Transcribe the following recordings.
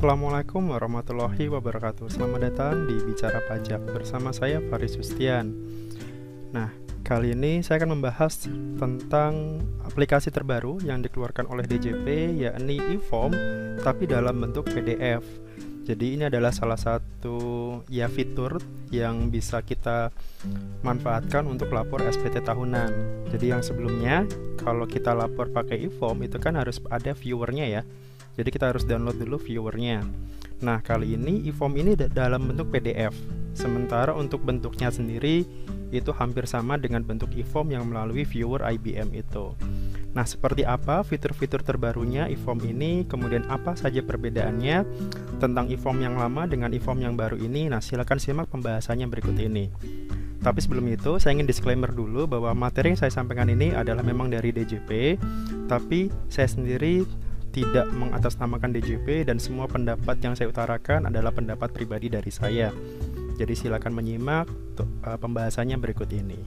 Assalamualaikum warahmatullahi wabarakatuh Selamat datang di Bicara Pajak Bersama saya Faris Sustian Nah, kali ini saya akan membahas tentang aplikasi terbaru yang dikeluarkan oleh DJP yakni e-form tapi dalam bentuk PDF jadi ini adalah salah satu ya fitur yang bisa kita manfaatkan untuk lapor SPT tahunan. Jadi yang sebelumnya kalau kita lapor pakai e-form itu kan harus ada viewernya ya. Jadi kita harus download dulu viewernya. Nah kali ini e-form ini dalam bentuk PDF. Sementara untuk bentuknya sendiri itu hampir sama dengan bentuk e-form yang melalui viewer IBM itu. Nah, seperti apa fitur-fitur terbarunya eForm ini, kemudian apa saja perbedaannya tentang eForm yang lama dengan eForm yang baru ini? Nah, silakan simak pembahasannya berikut ini. Tapi sebelum itu, saya ingin disclaimer dulu bahwa materi yang saya sampaikan ini adalah memang dari DJP, tapi saya sendiri tidak mengatasnamakan DJP dan semua pendapat yang saya utarakan adalah pendapat pribadi dari saya. Jadi silakan menyimak uh, pembahasannya berikut ini.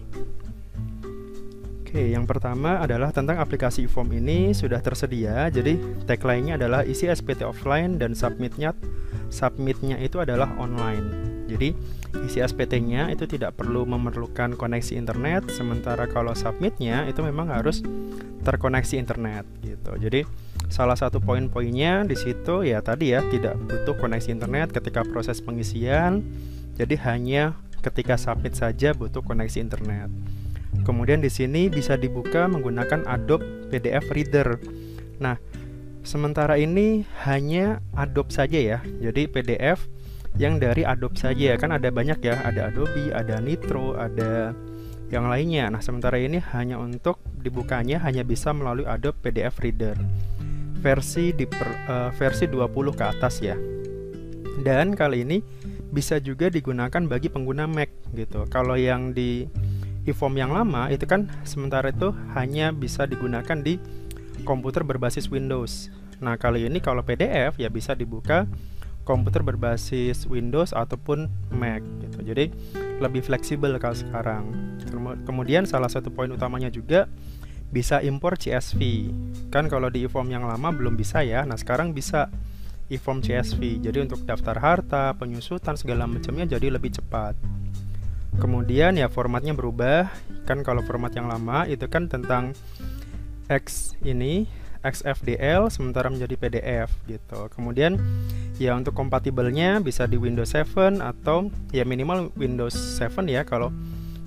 Oke, yang pertama adalah tentang aplikasi form ini sudah tersedia. Jadi tagline-nya adalah isi SPT offline dan submitnya submitnya itu adalah online. Jadi isi SPT-nya itu tidak perlu memerlukan koneksi internet, sementara kalau submitnya itu memang harus terkoneksi internet gitu. Jadi salah satu poin-poinnya di situ ya tadi ya tidak butuh koneksi internet ketika proses pengisian. Jadi hanya ketika submit saja butuh koneksi internet. Kemudian di sini bisa dibuka menggunakan Adobe PDF Reader. Nah, sementara ini hanya Adobe saja ya. Jadi PDF yang dari Adobe saja kan ada banyak ya, ada Adobe, ada Nitro, ada yang lainnya. Nah, sementara ini hanya untuk dibukanya hanya bisa melalui Adobe PDF Reader. Versi di per, uh, versi 20 ke atas ya. Dan kali ini bisa juga digunakan bagi pengguna Mac gitu. Kalau yang di eForm yang lama itu kan sementara itu hanya bisa digunakan di komputer berbasis Windows. Nah, kali ini kalau PDF ya bisa dibuka komputer berbasis Windows ataupun Mac gitu. Jadi lebih fleksibel kalau sekarang. Kemudian salah satu poin utamanya juga bisa impor CSV. Kan kalau di eForm yang lama belum bisa ya. Nah, sekarang bisa eForm CSV. Jadi untuk daftar harta, penyusutan segala macamnya jadi lebih cepat. Kemudian ya formatnya berubah. Kan kalau format yang lama itu kan tentang X ini XFDL sementara menjadi PDF gitu. Kemudian ya untuk kompatibelnya bisa di Windows 7 atau ya minimal Windows 7 ya kalau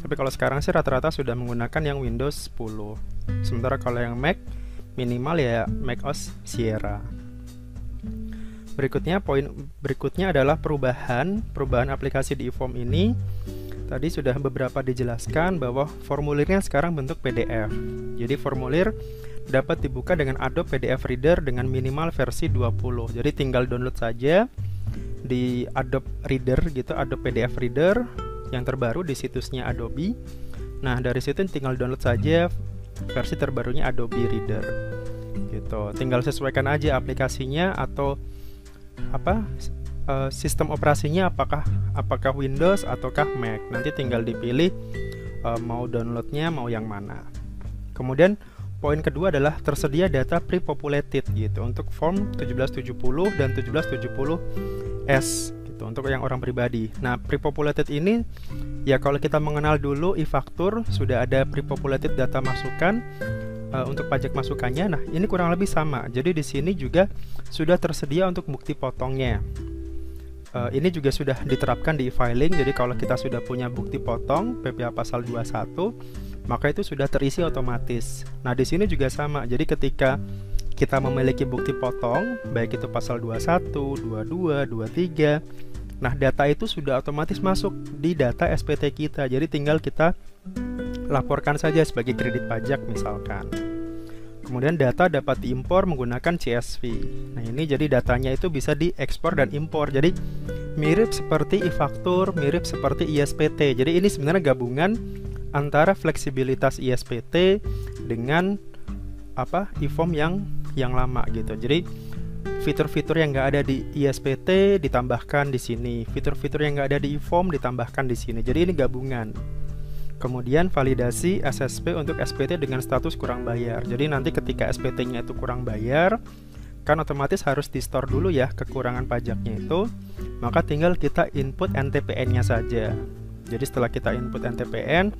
tapi kalau sekarang sih rata-rata sudah menggunakan yang Windows 10. Sementara kalau yang Mac minimal ya Mac OS Sierra. Berikutnya poin berikutnya adalah perubahan perubahan aplikasi di eForm ini Tadi sudah beberapa dijelaskan bahwa formulirnya sekarang bentuk PDF. Jadi formulir dapat dibuka dengan Adobe PDF Reader dengan minimal versi 20. Jadi tinggal download saja di Adobe Reader gitu, Adobe PDF Reader yang terbaru di situsnya Adobe. Nah, dari situ tinggal download saja versi terbarunya Adobe Reader. Gitu. Tinggal sesuaikan aja aplikasinya atau apa uh, sistem operasinya apakah apakah Windows ataukah Mac. Nanti tinggal dipilih uh, mau downloadnya mau yang mana. Kemudian poin kedua adalah tersedia data pre-populated gitu untuk form 1770 dan 1770S gitu untuk yang orang pribadi. Nah, pre-populated ini ya kalau kita mengenal dulu e-faktur sudah ada pre-populated data masukan uh, untuk pajak masukannya. Nah, ini kurang lebih sama. Jadi di sini juga sudah tersedia untuk bukti potongnya. Uh, ini juga sudah diterapkan di e-filing. Jadi kalau kita sudah punya bukti potong PPh pasal 21, maka itu sudah terisi otomatis. Nah, di sini juga sama. Jadi ketika kita memiliki bukti potong, baik itu pasal 21, 22, 23, nah data itu sudah otomatis masuk di data SPT kita. Jadi tinggal kita laporkan saja sebagai kredit pajak misalkan. Kemudian data dapat diimpor menggunakan CSV. Nah, ini jadi datanya itu bisa diekspor dan impor. Jadi mirip seperti e-faktur, mirip seperti ISPT. Jadi ini sebenarnya gabungan antara fleksibilitas ISPT dengan apa e-form yang yang lama gitu. Jadi fitur-fitur yang nggak ada di ISPT ditambahkan di sini, fitur-fitur yang nggak ada di e-form ditambahkan di sini. Jadi ini gabungan. Kemudian validasi SSP untuk SPT dengan status kurang bayar. Jadi nanti ketika SPT-nya itu kurang bayar, kan otomatis harus di store dulu ya kekurangan pajaknya itu maka tinggal kita input NTPN nya saja jadi setelah kita input NTPN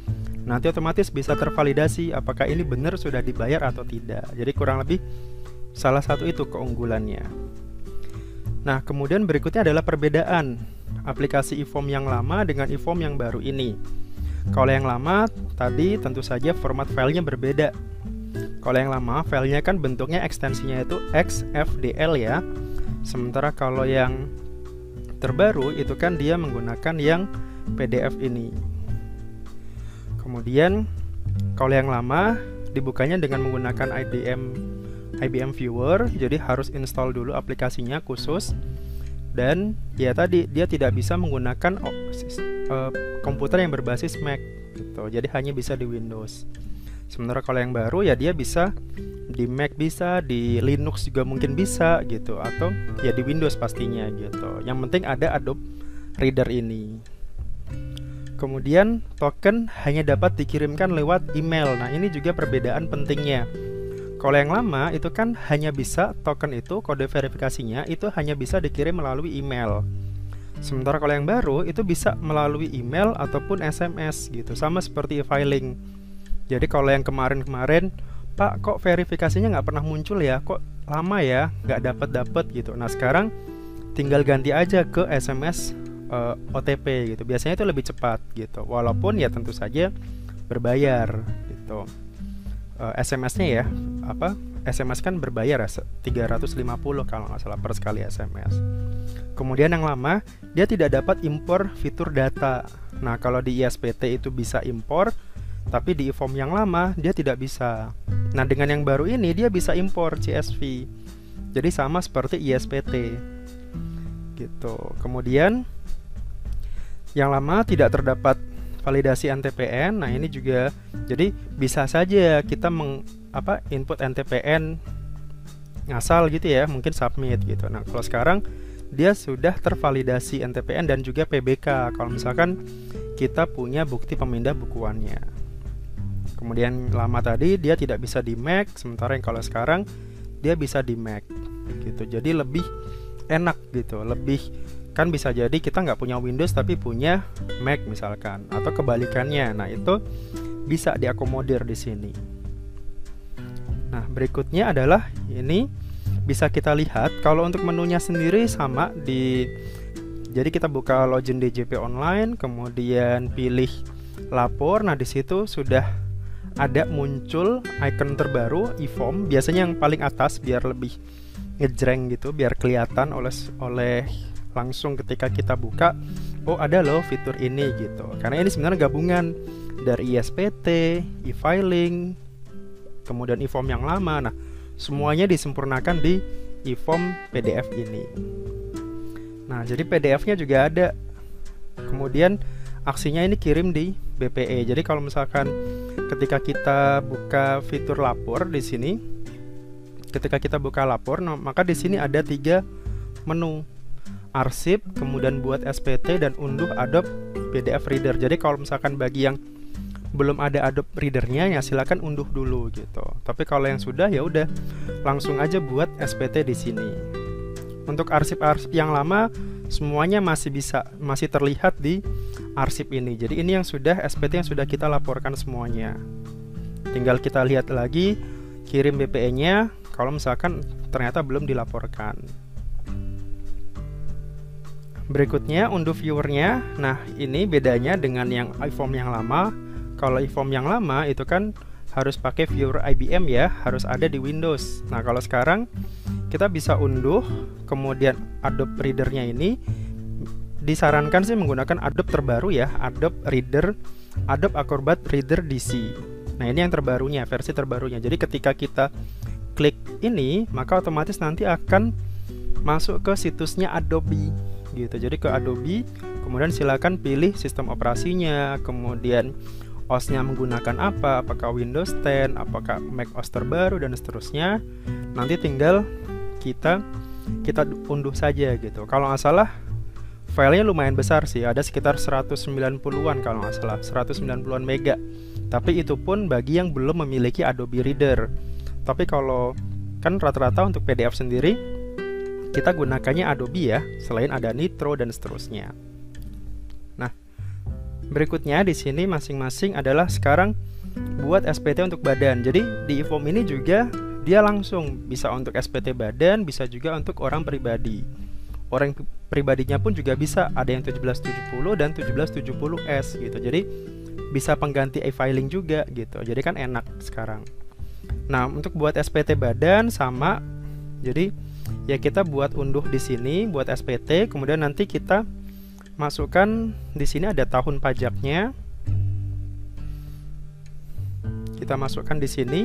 nanti otomatis bisa tervalidasi apakah ini benar sudah dibayar atau tidak jadi kurang lebih salah satu itu keunggulannya nah kemudian berikutnya adalah perbedaan aplikasi eForm yang lama dengan eForm yang baru ini kalau yang lama tadi tentu saja format filenya berbeda kalau yang lama, filenya kan bentuknya ekstensinya itu XFDL ya. Sementara kalau yang terbaru itu kan dia menggunakan yang PDF ini. Kemudian kalau yang lama dibukanya dengan menggunakan IBM IBM Viewer, jadi harus install dulu aplikasinya khusus dan ya tadi dia tidak bisa menggunakan uh, komputer yang berbasis Mac gitu. Jadi hanya bisa di Windows. Sementara kalau yang baru ya dia bisa di Mac bisa, di Linux juga mungkin bisa gitu atau ya di Windows pastinya gitu. Yang penting ada Adobe Reader ini. Kemudian token hanya dapat dikirimkan lewat email. Nah, ini juga perbedaan pentingnya. Kalau yang lama itu kan hanya bisa token itu kode verifikasinya itu hanya bisa dikirim melalui email. Sementara kalau yang baru itu bisa melalui email ataupun SMS gitu, sama seperti e-filing. Jadi kalau yang kemarin-kemarin, Pak kok verifikasinya nggak pernah muncul ya? Kok lama ya? Nggak dapat dapat gitu. Nah sekarang tinggal ganti aja ke SMS uh, eh, OTP gitu. Biasanya itu lebih cepat gitu. Walaupun ya tentu saja berbayar gitu. Uh, eh, SMS-nya ya apa? SMS kan berbayar ya 350 kalau nggak salah per sekali SMS. Kemudian yang lama dia tidak dapat impor fitur data. Nah kalau di ISPT itu bisa impor, tapi di form yang lama dia tidak bisa. Nah, dengan yang baru ini dia bisa impor CSV. Jadi sama seperti ISPT. Gitu. Kemudian yang lama tidak terdapat validasi NTPN. Nah, ini juga jadi bisa saja kita meng apa input NTPN ngasal gitu ya, mungkin submit gitu. Nah, kalau sekarang dia sudah tervalidasi NTPN dan juga PBK kalau misalkan kita punya bukti pemindah bukuannya. Kemudian lama tadi dia tidak bisa di Mac, sementara yang kalau sekarang dia bisa di Mac gitu. Jadi lebih enak gitu, lebih kan bisa jadi kita nggak punya Windows tapi punya Mac misalkan atau kebalikannya. Nah itu bisa diakomodir di sini. Nah berikutnya adalah ini bisa kita lihat kalau untuk menunya sendiri sama di jadi kita buka login DJP online kemudian pilih lapor nah di situ sudah ada muncul icon terbaru eForm biasanya yang paling atas biar lebih ngejreng gitu biar kelihatan oleh oleh langsung ketika kita buka oh ada loh fitur ini gitu. Karena ini sebenarnya gabungan dari ISPT, e-filing, kemudian eForm yang lama. Nah semuanya disempurnakan di eForm PDF ini. Nah jadi PDF-nya juga ada. Kemudian aksinya ini kirim di BPE jadi kalau misalkan ketika kita buka fitur lapor di sini ketika kita buka lapor maka di sini ada tiga menu arsip kemudian buat SPT dan unduh Adobe PDF Reader jadi kalau misalkan bagi yang belum ada Adobe Readernya ya silakan unduh dulu gitu tapi kalau yang sudah ya udah langsung aja buat SPT di sini untuk arsip-arsip yang lama semuanya masih bisa masih terlihat di arsip ini. Jadi ini yang sudah SPT yang sudah kita laporkan semuanya. Tinggal kita lihat lagi kirim BPE-nya kalau misalkan ternyata belum dilaporkan. Berikutnya unduh viewernya. Nah, ini bedanya dengan yang iForm yang lama. Kalau iForm yang lama itu kan harus pakai viewer IBM ya, harus ada di Windows. Nah, kalau sekarang kita bisa unduh, kemudian Adobe Reader-nya ini disarankan sih menggunakan Adobe terbaru ya, Adobe Reader, Adobe Acrobat Reader DC. Nah, ini yang terbarunya, versi terbarunya. Jadi ketika kita klik ini, maka otomatis nanti akan masuk ke situsnya Adobe gitu. Jadi ke Adobe, kemudian silakan pilih sistem operasinya, kemudian OS-nya menggunakan apa, apakah Windows 10, apakah Mac OS terbaru dan seterusnya. Nanti tinggal kita kita unduh saja gitu. Kalau nggak salah filenya lumayan besar sih, ada sekitar 190-an kalau nggak salah, 190-an mega. Tapi itu pun bagi yang belum memiliki Adobe Reader. Tapi kalau kan rata-rata untuk PDF sendiri kita gunakannya Adobe ya, selain ada Nitro dan seterusnya. Nah, berikutnya di sini masing-masing adalah sekarang buat SPT untuk badan. Jadi di e-form ini juga dia langsung bisa untuk SPT badan, bisa juga untuk orang pribadi. Orang pribadinya pun juga bisa ada yang 1770 dan 1770S gitu. Jadi bisa pengganti e-filing juga gitu. Jadi kan enak sekarang. Nah, untuk buat SPT badan sama jadi ya kita buat unduh di sini buat SPT kemudian nanti kita masukkan di sini ada tahun pajaknya. Kita masukkan di sini.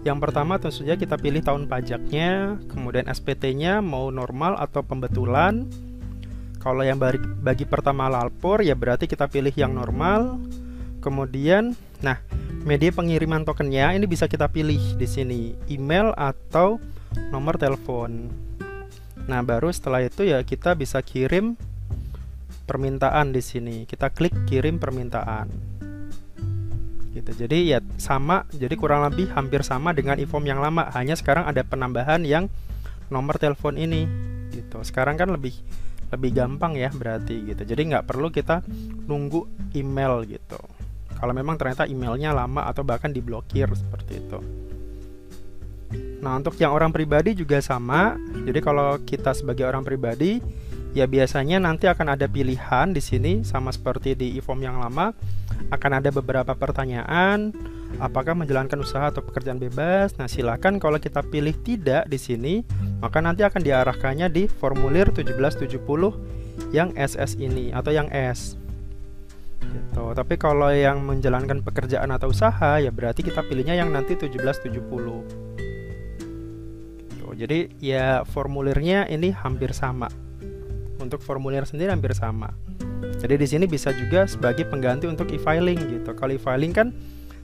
Yang pertama tentu saja kita pilih tahun pajaknya kemudian SPT-nya mau normal atau pembetulan. Kalau yang bagi, pertama lalpor ya berarti kita pilih yang normal. Kemudian nah media pengiriman tokennya ini bisa kita pilih di sini. Email atau nomor telepon. Nah, baru setelah itu ya kita bisa kirim permintaan di sini. Kita klik kirim permintaan. Gitu. Jadi ya sama, jadi kurang lebih hampir sama dengan e-form yang lama, hanya sekarang ada penambahan yang nomor telepon ini gitu. Sekarang kan lebih lebih gampang ya berarti gitu. Jadi nggak perlu kita nunggu email gitu. Kalau memang ternyata emailnya lama atau bahkan diblokir seperti itu. Nah, untuk yang orang pribadi juga sama. Jadi kalau kita sebagai orang pribadi, ya biasanya nanti akan ada pilihan di sini sama seperti di e-form yang lama. Akan ada beberapa pertanyaan, apakah menjalankan usaha atau pekerjaan bebas. Nah, silakan kalau kita pilih tidak di sini, maka nanti akan diarahkannya di formulir 1770 yang SS ini atau yang S. Gitu. Tapi kalau yang menjalankan pekerjaan atau usaha ya berarti kita pilihnya yang nanti 1770 jadi ya formulirnya ini hampir sama. Untuk formulir sendiri hampir sama. Jadi di sini bisa juga sebagai pengganti untuk e-filing gitu. Kalau e-filing kan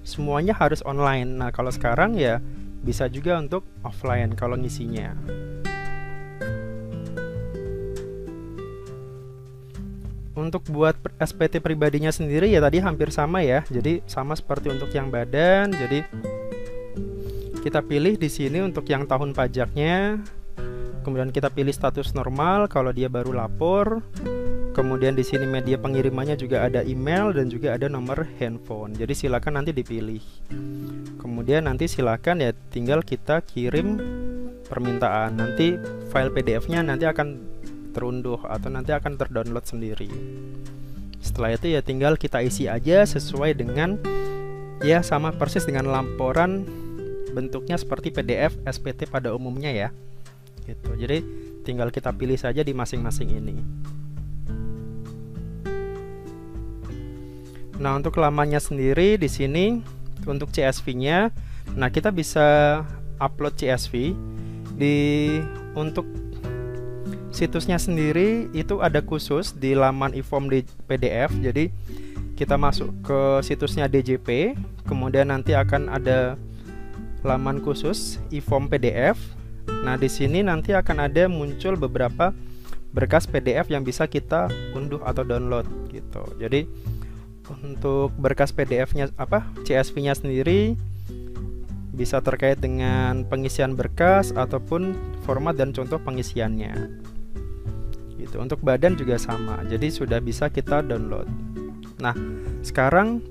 semuanya harus online. Nah kalau sekarang ya bisa juga untuk offline kalau ngisinya. Untuk buat SPT pribadinya sendiri ya tadi hampir sama ya. Jadi sama seperti untuk yang badan. Jadi kita pilih di sini untuk yang tahun pajaknya. Kemudian kita pilih status normal kalau dia baru lapor. Kemudian di sini media pengirimannya juga ada email dan juga ada nomor handphone. Jadi silakan nanti dipilih. Kemudian nanti silakan ya tinggal kita kirim permintaan. Nanti file PDF-nya nanti akan terunduh atau nanti akan terdownload sendiri. Setelah itu ya tinggal kita isi aja sesuai dengan ya sama persis dengan laporan bentuknya seperti PDF SPT pada umumnya ya. Gitu. Jadi tinggal kita pilih saja di masing-masing ini. Nah untuk lamanya sendiri di sini untuk CSV-nya nah kita bisa upload CSV di untuk situsnya sendiri itu ada khusus di laman e-form di PDF jadi kita masuk ke situsnya DJP kemudian nanti akan ada laman khusus e-form PDF. Nah, di sini nanti akan ada muncul beberapa berkas PDF yang bisa kita unduh atau download gitu. Jadi untuk berkas PDF-nya apa? CSV-nya sendiri bisa terkait dengan pengisian berkas ataupun format dan contoh pengisiannya. Gitu. Untuk badan juga sama. Jadi sudah bisa kita download. Nah, sekarang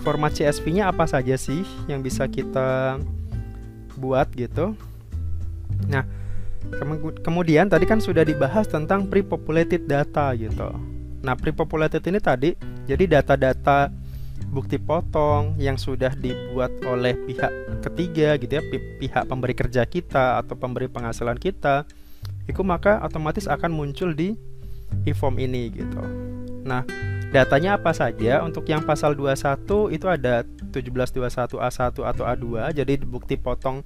format CSV-nya apa saja sih yang bisa kita buat gitu. Nah, kemudian tadi kan sudah dibahas tentang pre-populated data gitu. Nah, pre-populated ini tadi jadi data-data bukti potong yang sudah dibuat oleh pihak ketiga gitu ya, pihak pemberi kerja kita atau pemberi penghasilan kita, itu maka otomatis akan muncul di e-form ini gitu. Nah, datanya apa saja? Untuk yang pasal 21 itu ada 1721 A1 atau A2 jadi bukti potong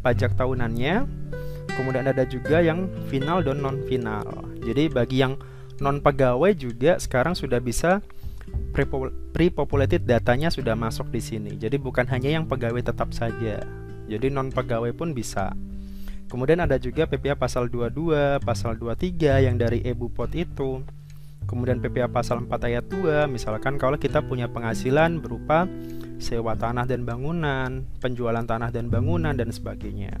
pajak tahunannya. Kemudian ada juga yang final dan non final jadi bagi yang non pegawai juga sekarang sudah bisa pre-populated datanya sudah masuk di sini. Jadi bukan hanya yang pegawai tetap saja. Jadi non pegawai pun bisa. Kemudian ada juga PPA pasal 22 pasal 23 yang dari Ebu Pot itu. Kemudian PPA pasal 4 ayat 2 misalkan kalau kita punya penghasilan berupa sewa tanah dan bangunan, penjualan tanah dan bangunan dan sebagainya.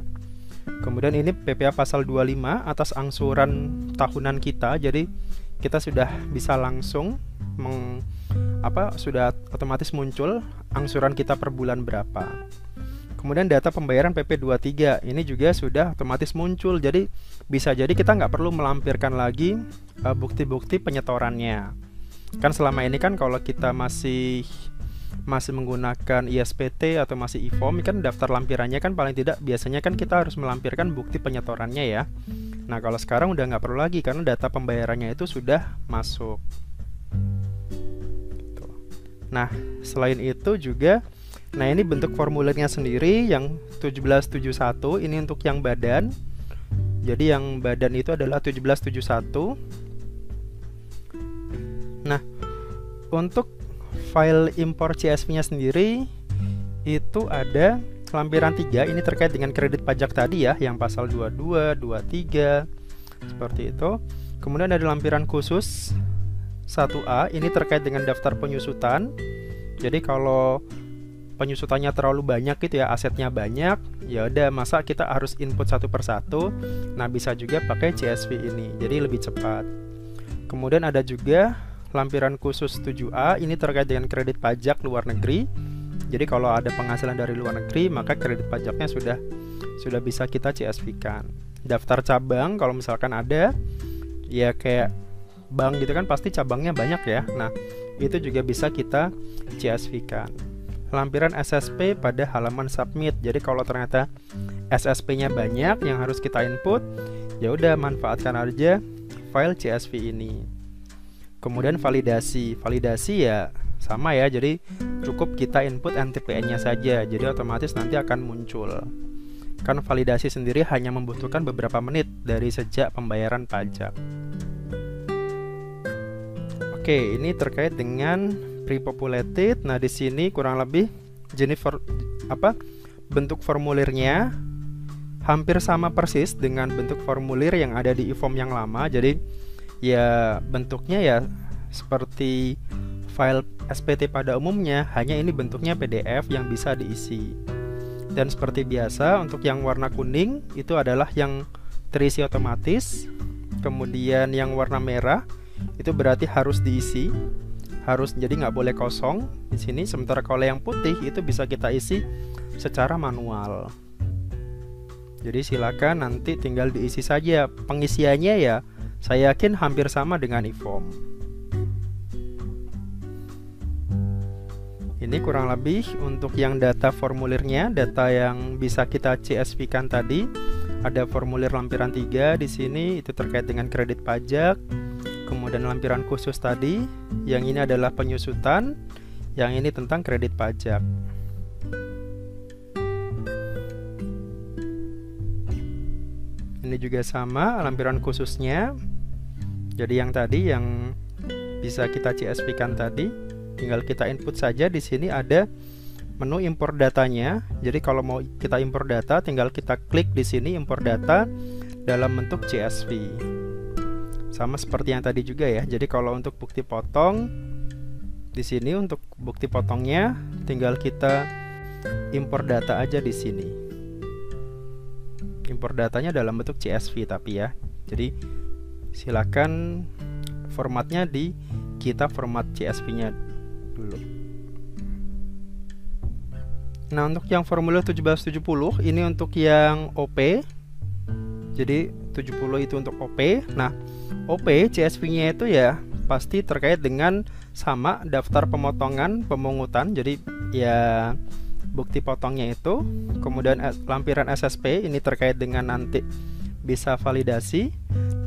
Kemudian ini PPA pasal 25 atas angsuran tahunan kita. Jadi kita sudah bisa langsung meng, apa sudah otomatis muncul angsuran kita per bulan berapa. Kemudian data pembayaran PP23 ini juga sudah otomatis muncul. Jadi bisa jadi kita nggak perlu melampirkan lagi eh, bukti-bukti uh, penyetorannya. Kan selama ini kan kalau kita masih masih menggunakan ISPT atau masih IFOM kan daftar lampirannya kan paling tidak biasanya kan kita harus melampirkan bukti penyetorannya ya. Nah kalau sekarang udah nggak perlu lagi karena data pembayarannya itu sudah masuk. Gitu. Nah selain itu juga Nah, ini bentuk formulirnya sendiri yang 1771 ini untuk yang badan. Jadi yang badan itu adalah 1771. Nah, untuk file impor CSV-nya sendiri itu ada lampiran 3 ini terkait dengan kredit pajak tadi ya, yang pasal 22, 23 seperti itu. Kemudian ada lampiran khusus 1A ini terkait dengan daftar penyusutan. Jadi kalau penyusutannya terlalu banyak gitu ya asetnya banyak ya udah masa kita harus input satu persatu nah bisa juga pakai CSV ini jadi lebih cepat kemudian ada juga lampiran khusus 7A ini terkait dengan kredit pajak luar negeri jadi kalau ada penghasilan dari luar negeri maka kredit pajaknya sudah sudah bisa kita CSV kan daftar cabang kalau misalkan ada ya kayak bank gitu kan pasti cabangnya banyak ya nah itu juga bisa kita CSV kan lampiran SSP pada halaman submit. Jadi kalau ternyata SSP-nya banyak yang harus kita input, ya udah manfaatkan aja file CSV ini. Kemudian validasi. Validasi ya sama ya. Jadi cukup kita input NTPN-nya saja. Jadi otomatis nanti akan muncul. Kan validasi sendiri hanya membutuhkan beberapa menit dari sejak pembayaran pajak. Oke, ini terkait dengan pre-populated. Nah, di sini kurang lebih jenis apa? bentuk formulirnya hampir sama persis dengan bentuk formulir yang ada di e-form yang lama. Jadi ya bentuknya ya seperti file SPT pada umumnya, hanya ini bentuknya PDF yang bisa diisi. Dan seperti biasa untuk yang warna kuning itu adalah yang terisi otomatis. Kemudian yang warna merah itu berarti harus diisi harus jadi nggak boleh kosong di sini sementara kalau yang putih itu bisa kita isi secara manual jadi silakan nanti tinggal diisi saja pengisiannya ya saya yakin hampir sama dengan e-form ini kurang lebih untuk yang data formulirnya. Data yang bisa kita CSV kan tadi ada formulir lampiran 3 di sini itu terkait dengan kredit pajak. Kemudian lampiran khusus tadi, yang ini adalah penyusutan, yang ini tentang kredit pajak. Ini juga sama lampiran khususnya. Jadi yang tadi yang bisa kita CSV kan tadi, tinggal kita input saja di sini ada menu impor datanya. Jadi kalau mau kita impor data, tinggal kita klik di sini impor data dalam bentuk CSV sama seperti yang tadi juga ya jadi kalau untuk bukti potong di sini untuk bukti potongnya tinggal kita impor data aja di sini impor datanya dalam bentuk CSV tapi ya. Jadi silakan formatnya di kita format CSV nya dulu. Nah untuk yang formulir 1770 ini untuk yang OP jadi 70 itu untuk OP nah OP CSV-nya itu ya pasti terkait dengan sama daftar pemotongan pemungutan. Jadi ya bukti potongnya itu. Kemudian lampiran SSP ini terkait dengan nanti bisa validasi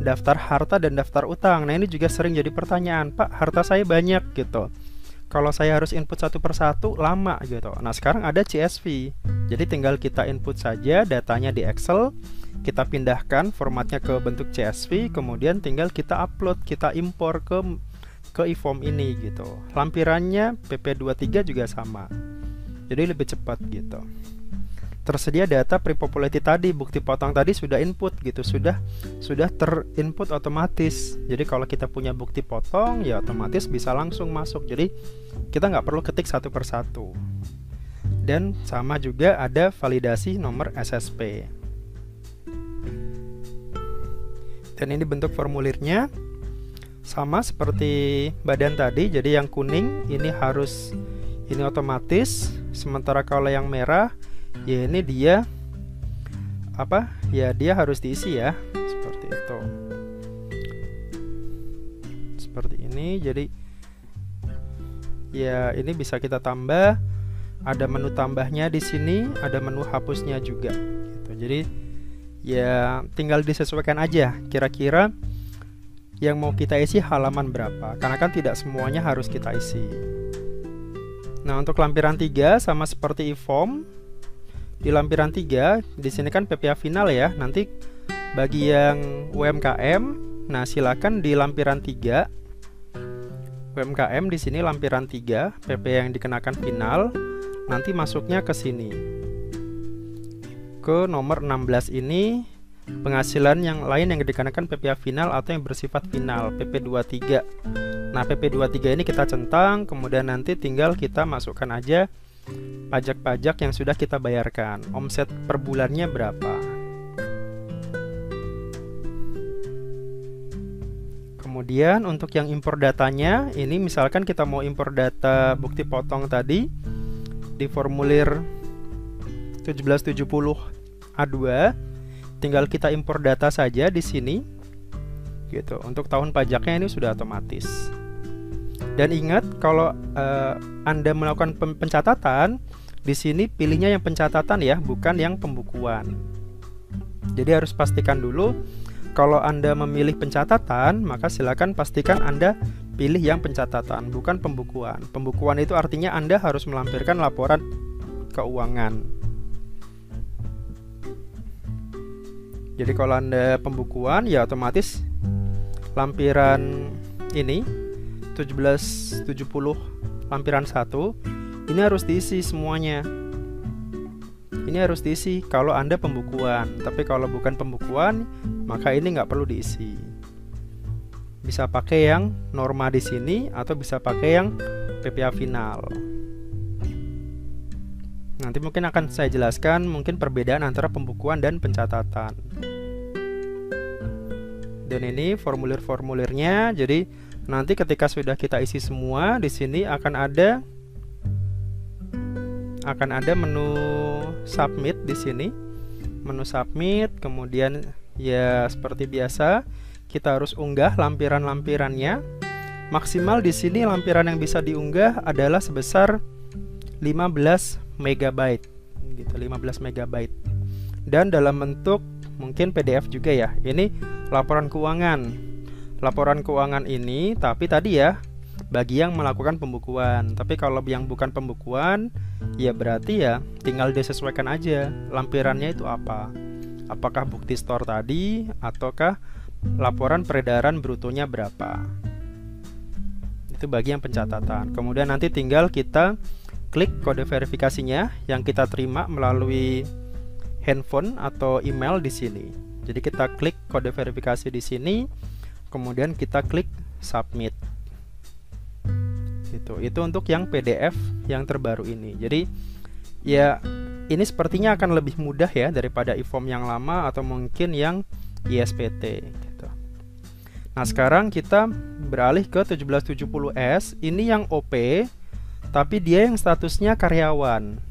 daftar harta dan daftar utang. Nah ini juga sering jadi pertanyaan Pak harta saya banyak gitu. Kalau saya harus input satu persatu lama gitu. Nah sekarang ada CSV jadi tinggal kita input saja datanya di Excel kita pindahkan formatnya ke bentuk CSV kemudian tinggal kita upload kita impor ke ke e-form ini gitu. Lampirannya PP23 juga sama jadi lebih cepat gitu. Tersedia data pre-populated tadi bukti potong tadi sudah input gitu sudah sudah terinput otomatis. Jadi kalau kita punya bukti potong ya otomatis bisa langsung masuk. Jadi kita nggak perlu ketik satu persatu. Dan sama juga ada validasi nomor SSP dan ini bentuk formulirnya. Sama seperti badan tadi jadi yang kuning ini harus ini otomatis sementara kalau yang merah ya ini dia apa ya dia harus diisi ya. Seperti itu. Seperti ini jadi ya ini bisa kita tambah. Ada menu tambahnya di sini ada menu hapusnya juga gitu. Jadi ya tinggal disesuaikan aja kira-kira yang mau kita isi halaman berapa. Karena kan tidak semuanya harus kita isi nah untuk lampiran 3 sama seperti e-form di lampiran 3 di sini kan PPA final ya. Nanti bagi yang UMKM nah silakan di lampiran 3 UMKM di sini lampiran 3 PP yang dikenakan final. Nanti masuknya ke sini. Ke nomor 16 ini penghasilan yang lain yang dikenakan PPA final atau yang bersifat final PP23 nah PP23 ini kita centang kemudian nanti tinggal kita masukkan aja pajak-pajak yang sudah kita bayarkan. Omset per bulannya berapa? Kemudian untuk yang impor datanya ini misalkan kita mau impor data bukti potong tadi di formulir 1770 A2 tinggal kita impor data saja di sini gitu. Untuk tahun pajaknya ini sudah otomatis. Dan ingat kalau uh, anda melakukan pencatatan di sini pilihnya yang pencatatan ya bukan yang pembukuan. Jadi harus pastikan dulu kalau anda memilih pencatatan maka silakan pastikan anda pilih yang pencatatan bukan pembukuan. Pembukuan itu artinya anda harus melampirkan laporan keuangan Jadi kalau Anda pembukuan ya otomatis lampiran ini 1770 lampiran 1 ini harus diisi semuanya. Ini harus diisi kalau Anda pembukuan, tapi kalau bukan pembukuan maka ini nggak perlu diisi. Bisa pakai yang norma di sini atau bisa pakai yang PPA final. Nanti mungkin akan saya jelaskan mungkin perbedaan antara pembukuan dan pencatatan. Dan ini formulir-formulirnya. Jadi nanti ketika sudah kita isi semua di sini akan ada akan ada menu submit di sini. Menu submit, kemudian ya seperti biasa kita harus unggah lampiran-lampirannya. Maksimal di sini lampiran yang bisa diunggah adalah sebesar 15 megabyte gitu 15 megabyte. Dan dalam bentuk mungkin PDF juga ya ini laporan keuangan. Laporan keuangan ini tapi tadi ya bagi yang melakukan pembukuan. Tapi kalau yang bukan pembukuan ya berarti ya tinggal disesuaikan aja lampirannya itu apa. Apakah bukti store tadi ataukah laporan peredaran brutonya berapa. Itu bagi yang pencatatan. Kemudian nanti tinggal kita klik kode verifikasinya yang kita terima melalui handphone atau email di sini. Jadi kita klik kode verifikasi di sini, kemudian kita klik submit. Itu itu untuk yang PDF yang terbaru ini. Jadi ya ini sepertinya akan lebih mudah ya daripada e-form yang lama atau mungkin yang ISPT gitu. Nah, sekarang kita beralih ke 1770S. Ini yang OP tapi dia yang statusnya karyawan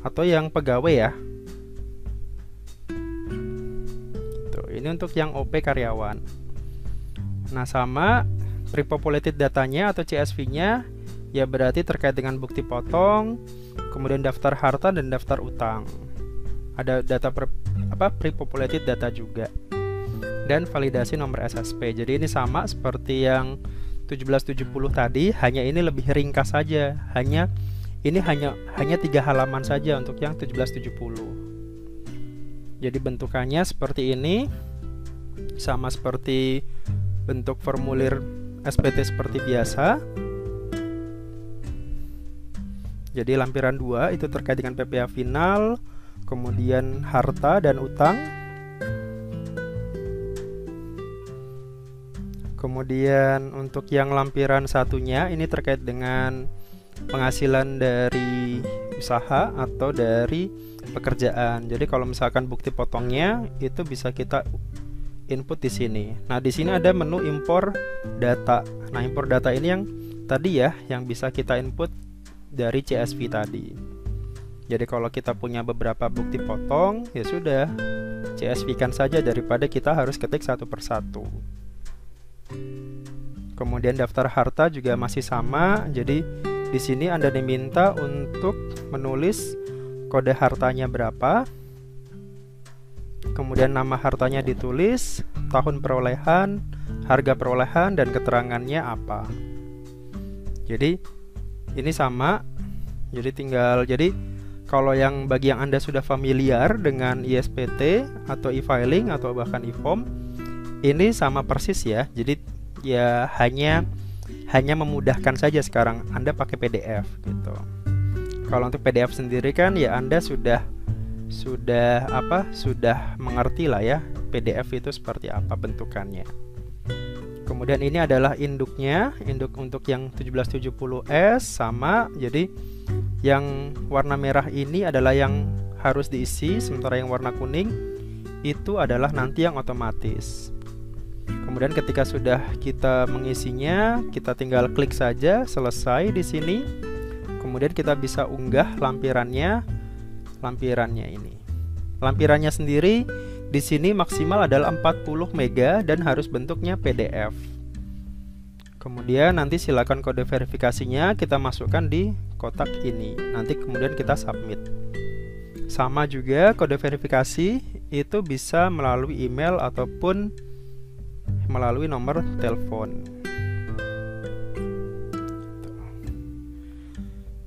atau yang pegawai ya. Tuh, ini untuk yang OP karyawan. Nah, sama prepopulated datanya atau CSV-nya ya berarti terkait dengan bukti potong, kemudian daftar harta dan daftar utang. Ada data pre, apa prepopulated data juga. Dan validasi nomor SSP. Jadi ini sama seperti yang 1770 tadi hanya ini lebih ringkas saja. Hanya ini hanya hanya tiga halaman saja untuk yang 1770 jadi bentukannya seperti ini sama seperti bentuk formulir SPT seperti biasa. Jadi lampiran 2 itu terkait dengan PPA final kemudian harta dan utang Kemudian untuk yang lampiran satunya ini terkait dengan penghasilan dari usaha atau dari pekerjaan. Jadi kalau misalkan bukti potongnya itu bisa kita input di sini. Nah, di sini ada menu impor data. Nah, impor data ini yang tadi ya yang bisa kita input dari CSV tadi. Jadi kalau kita punya beberapa bukti potong, ya sudah CSV-kan saja daripada kita harus ketik satu persatu. Kemudian daftar harta juga masih sama. Jadi di sini Anda diminta untuk menulis kode hartanya berapa. Kemudian nama hartanya ditulis, tahun perolehan, harga perolehan dan keterangannya apa. Jadi ini sama. Jadi tinggal jadi kalau yang bagi yang Anda sudah familiar dengan ISPT atau e-filing atau bahkan e-form ini sama persis ya. Jadi ya hanya hanya memudahkan saja sekarang Anda pakai PDF gitu. Kalau untuk PDF sendiri kan ya Anda sudah sudah apa? Sudah mengerti lah ya PDF itu seperti apa bentukannya. Kemudian ini adalah induknya, induk untuk yang 1770S sama. Jadi yang warna merah ini adalah yang harus diisi, sementara yang warna kuning itu adalah nanti yang otomatis. Kemudian ketika sudah kita mengisinya, kita tinggal klik saja selesai di sini. Kemudian kita bisa unggah lampirannya, lampirannya ini. Lampirannya sendiri di sini maksimal adalah 40 mega dan harus bentuknya PDF. Kemudian nanti silakan kode verifikasinya kita masukkan di kotak ini. Nanti kemudian kita submit. Sama juga kode verifikasi itu bisa melalui email ataupun melalui nomor telepon.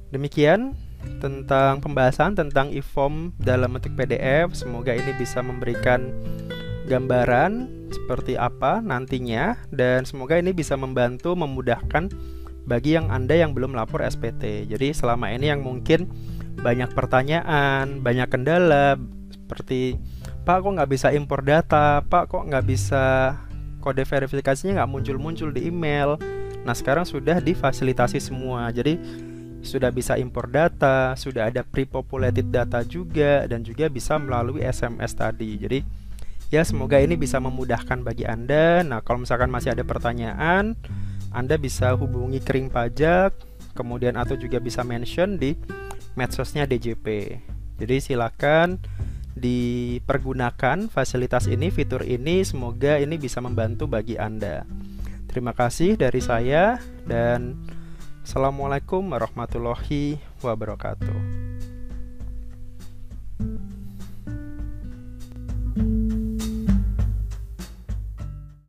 Demikian tentang pembahasan tentang e-form dalam bentuk PDF. Semoga ini bisa memberikan gambaran seperti apa nantinya dan semoga ini bisa membantu memudahkan bagi yang Anda yang belum lapor SPT. Jadi selama ini yang mungkin banyak pertanyaan, banyak kendala seperti Pak kok nggak bisa impor data, Pak kok nggak bisa kode verifikasinya nggak muncul-muncul di email. Nah sekarang sudah difasilitasi semua. Jadi sudah bisa impor data, sudah ada pre-populated data juga dan juga bisa melalui SMS tadi. Jadi ya semoga ini bisa memudahkan bagi Anda. Nah, kalau misalkan masih ada pertanyaan, Anda bisa hubungi Kering Pajak, kemudian atau juga bisa mention di medsosnya DJP. Jadi silakan dipergunakan fasilitas ini, fitur ini, semoga ini bisa membantu bagi Anda. Terima kasih dari saya dan Assalamualaikum warahmatullahi wabarakatuh.